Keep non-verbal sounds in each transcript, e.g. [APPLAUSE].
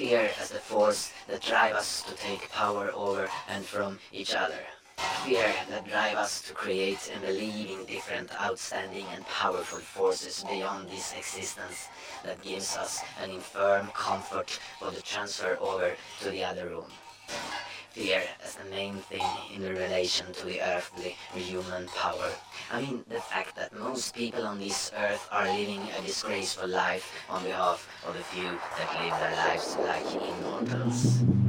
Fear as the force that drive us to take power over and from each other. Fear that drive us to create and believe in different outstanding and powerful forces beyond this existence that gives us an infirm comfort for the transfer over to the other room. Fear as the main thing in relation to the earthly human power. I mean the fact that most people on this earth are living a disgraceful life on behalf of the few that live their lives like immortals.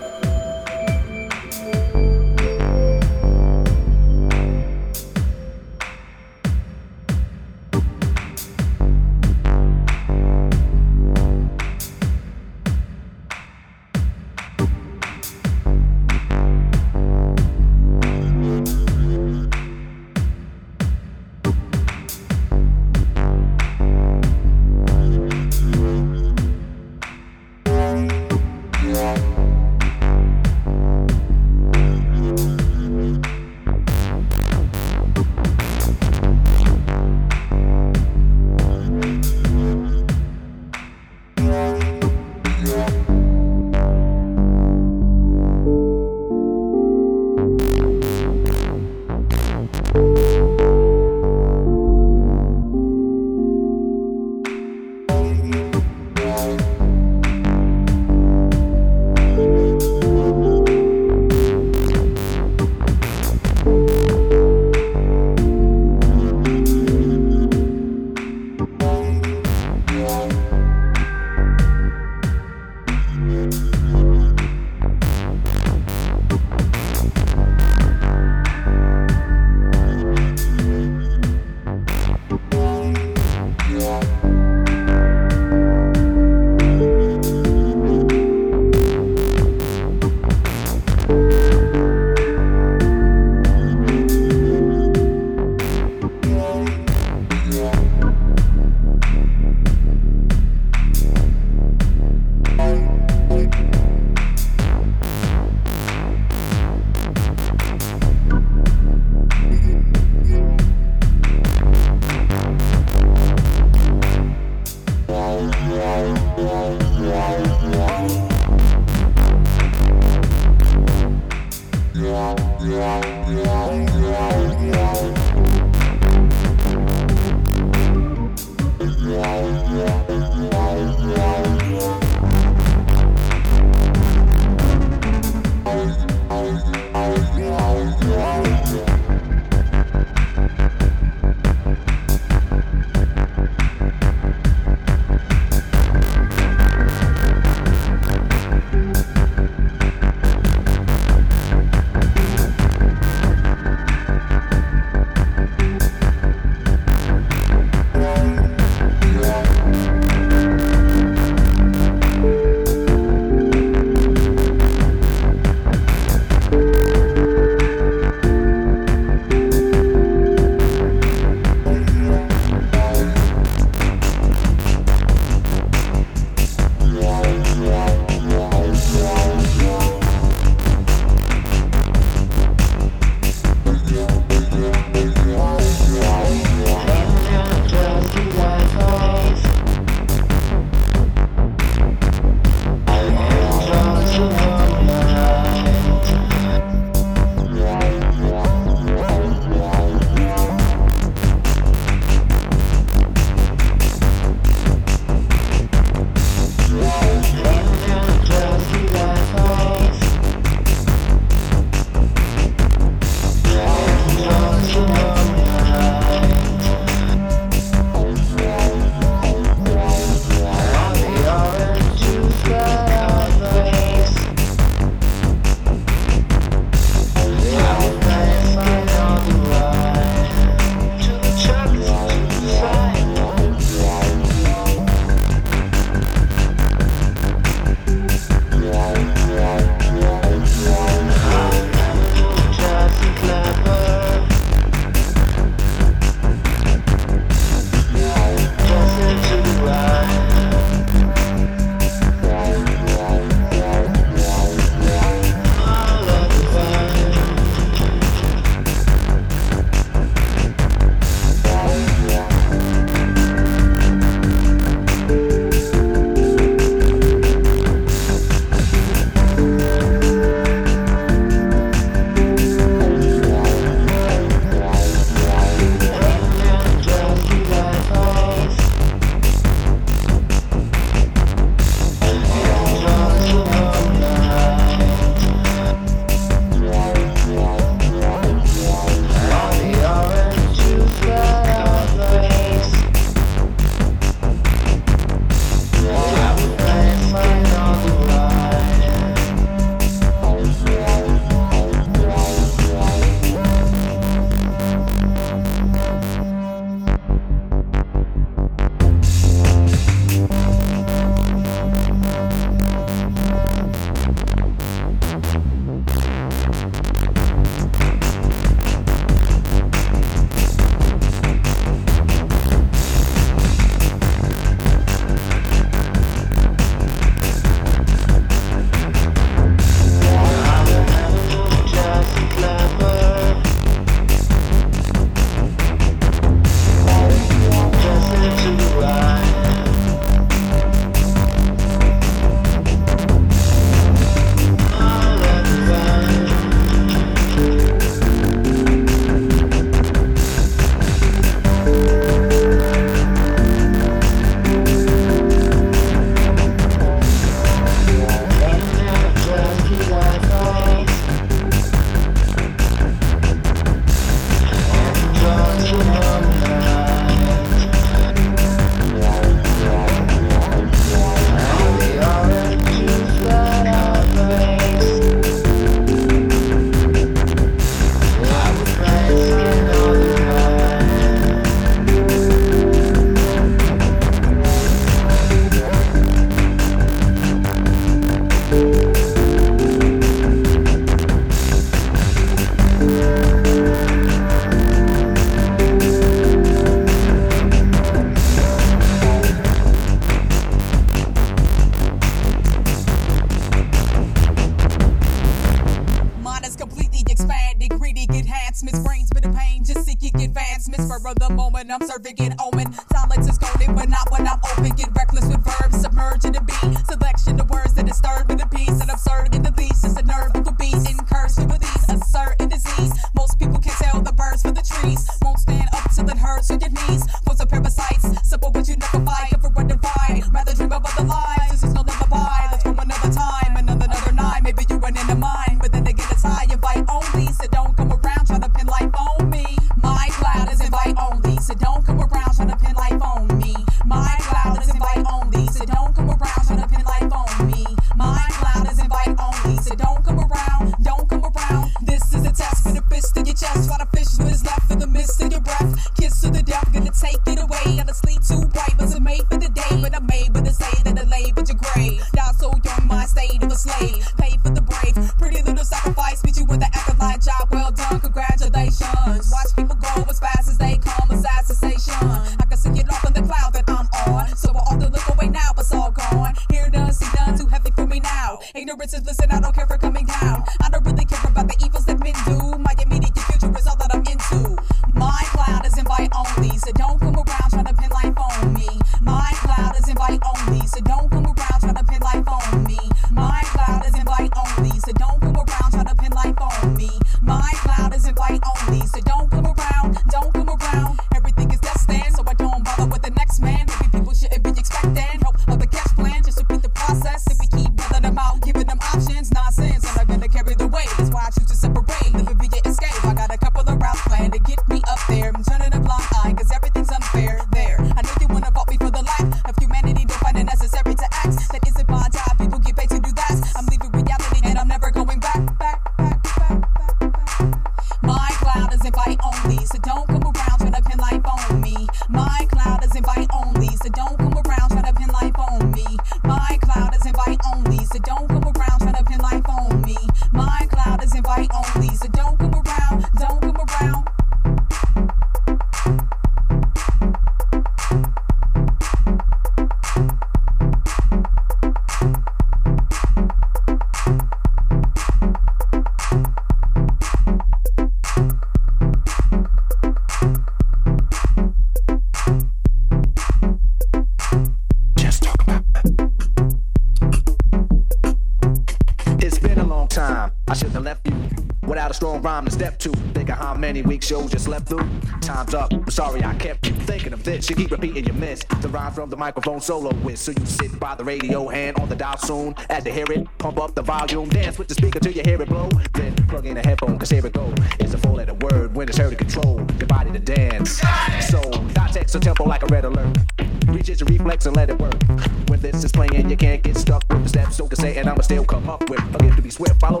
slept through? Time's up. I'm sorry I kept you thinking of this. You keep repeating your miss. The rhyme from the microphone solo with. So you sit by the radio hand on the dial soon. As you hear it, pump up the volume. Dance with the speaker till you hear it blow. Then plug in a headphone, cause here it go. It's a full letter word when it's heard to control. Your body to dance. So, dot text a tempo like a red alert. Reach your reflex and let it work. When this is playing, you can't get stuck with the steps. So can say, and I'ma still come up with. Again, to be swift, follow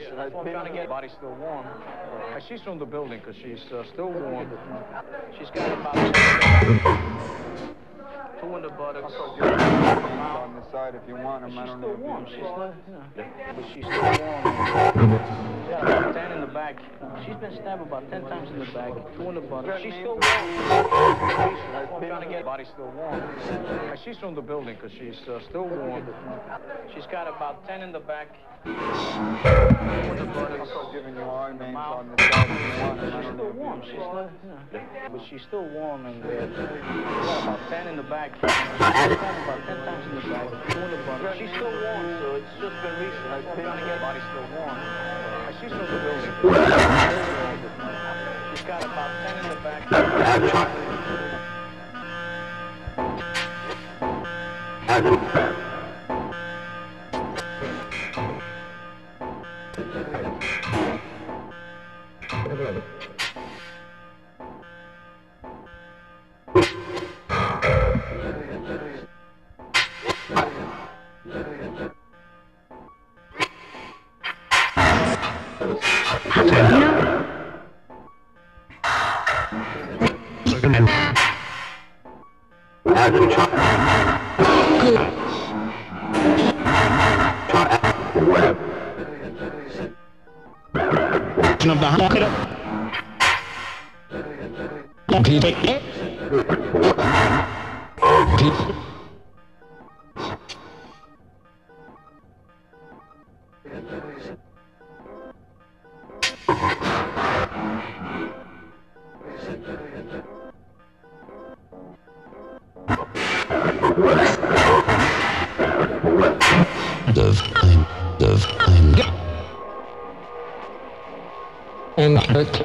just been recent. That's what I'm trying to get. Body's still warm. She's from the building because she's uh, still warm. She's got about [LAUGHS] 10 in the back. Two in the buttocks. I'm still giving you our names on the side if you want them. I She's don't still know. warm. She's still, you know, but she's still warm. She's got about 10 in the back. She's been stabbed about 10 times in the back. Two in the buttocks. She's still warm. That's what I'm trying to get. Body's still warm. She's from the building because she's uh, still warm. She's got about 10 in the back. Two in the I'm buttocks. still giving you our names on the side if you want them. I She's don't still know. warm. She's still, you know, but she's still warm and uh, she's got about 10 in the back. She's stabbed about 10 times in the back. Two in the buttocks. She's still warm, so it's just been recent. Trying. Body's still warm. She's the building. She's got about 10 in the back. Of Divine, divine. And hurt.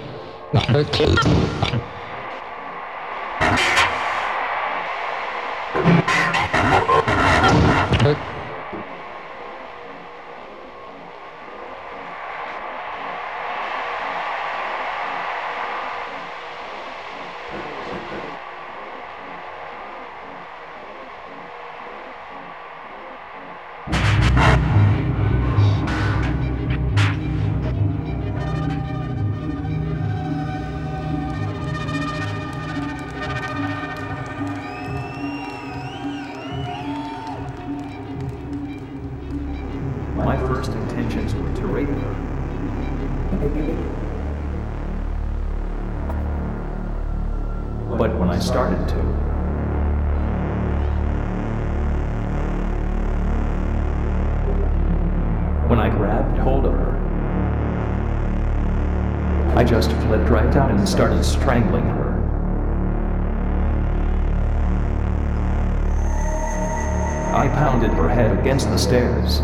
Hurt. My first intentions were to rape her. But when I started to, when I grabbed hold of her, I just flipped right out and started strangling her. I pounded her head against the stairs.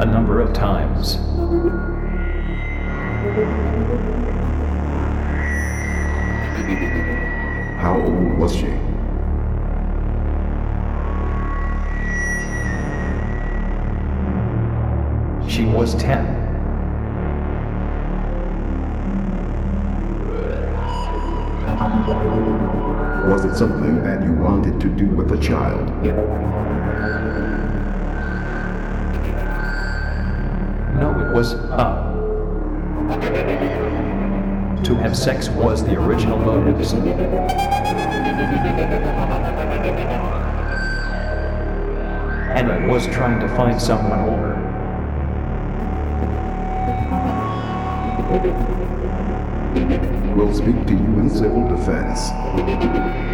A number of times. [LAUGHS] How old was she? She was 10. Something that you wanted to do with a child? No, it was uh To have sex was the original motive. And I was trying to find someone older. We'll speak to you in civil defense.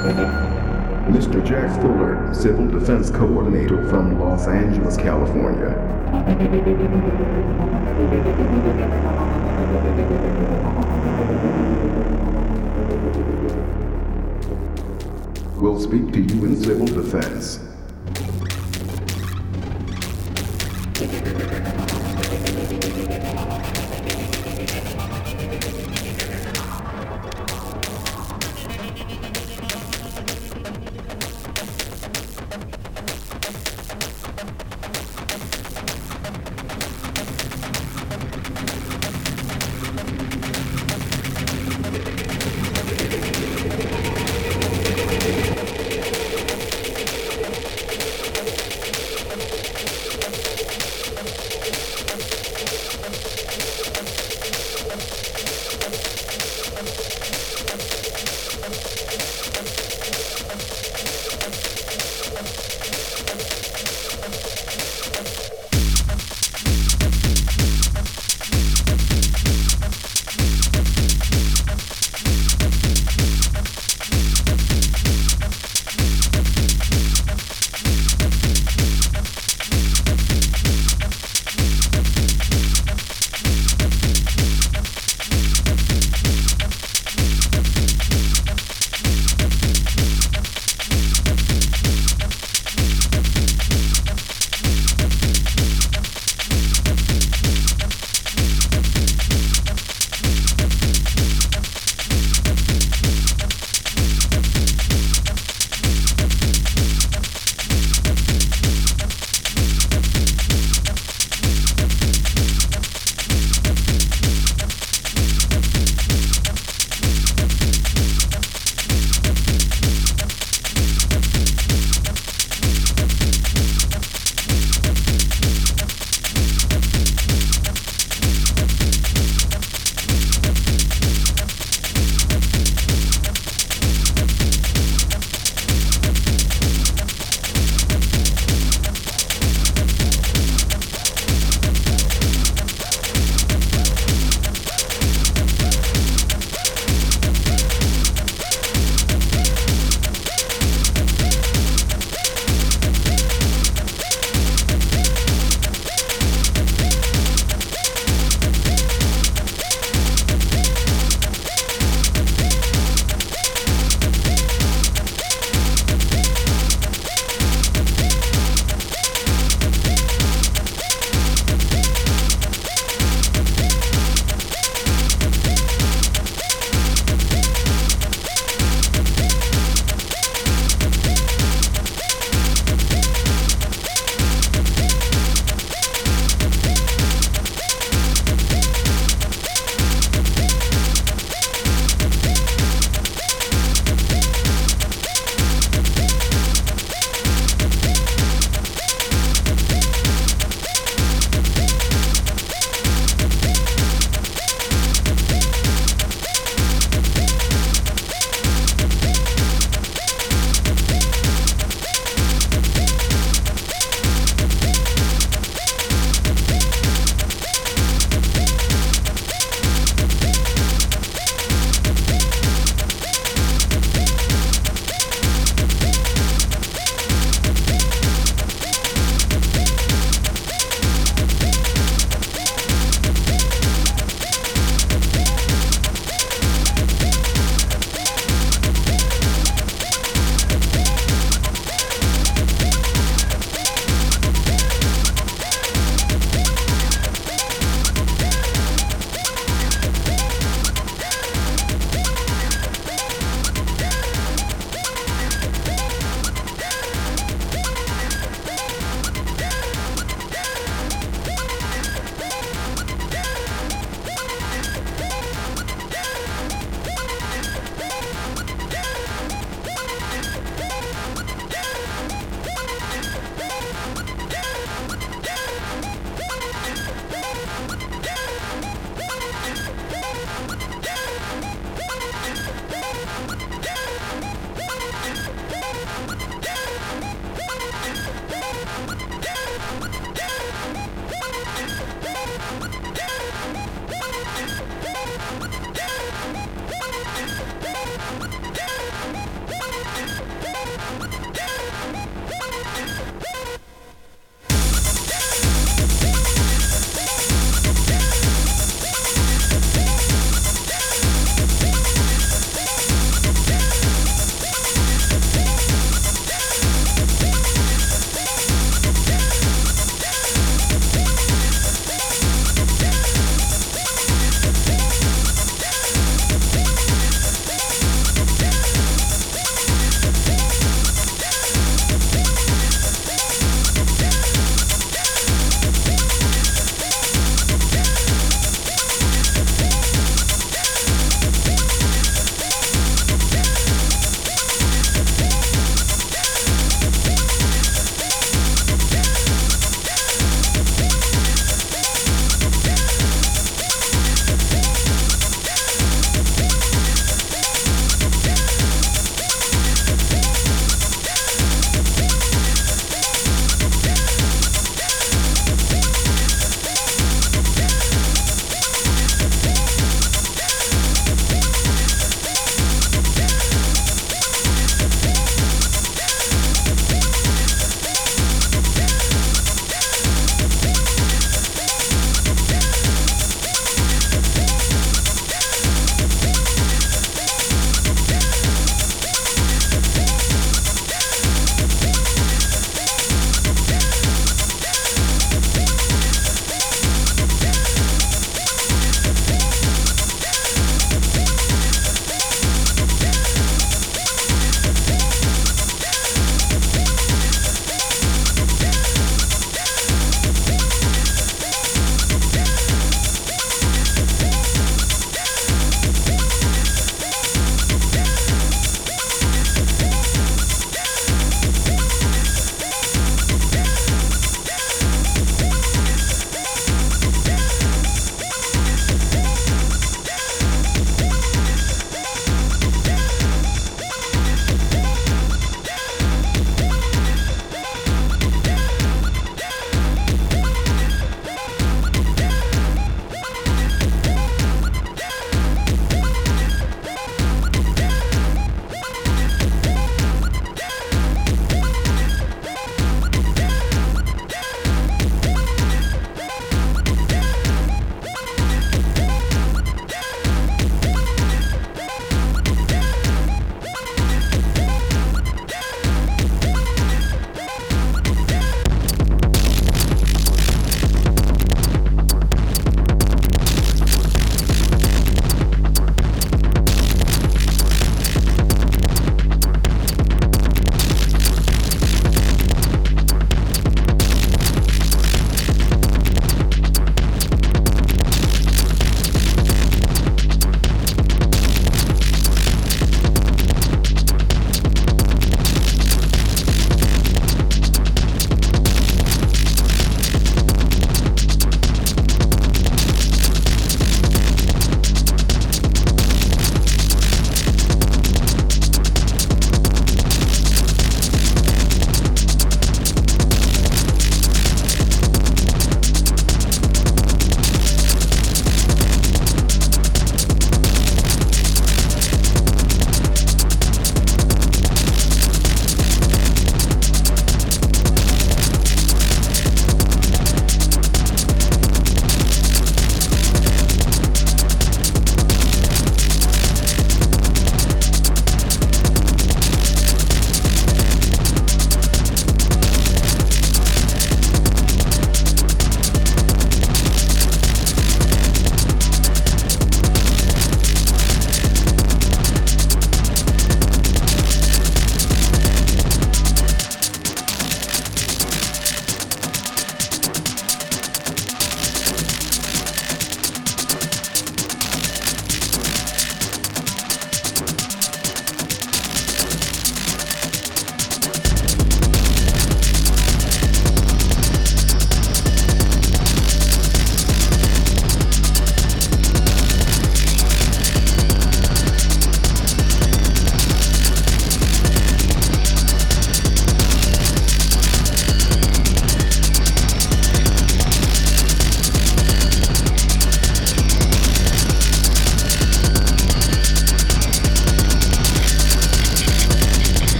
Mr. Jack Fuller, Civil Defense Coordinator from Los Angeles, California. will speak to you in civil defense.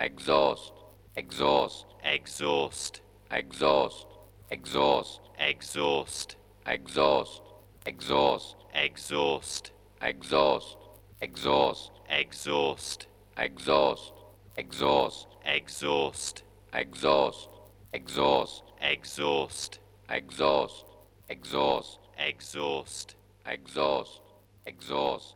exhaust, exhaust, exhaust, exhaust, exhaust, exhaust, exhaust, exhaust, exhaust, exhaust, exhaust, exhaust, exhaust, exhaust, exhaust, exhaust, exhaust,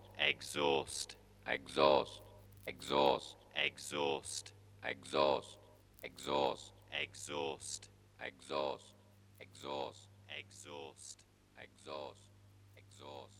exhaust, exhaust, exhaust exhaust, exhaust, exhaust, exhaust, exhaust, exhaust, exhaust, exhaust.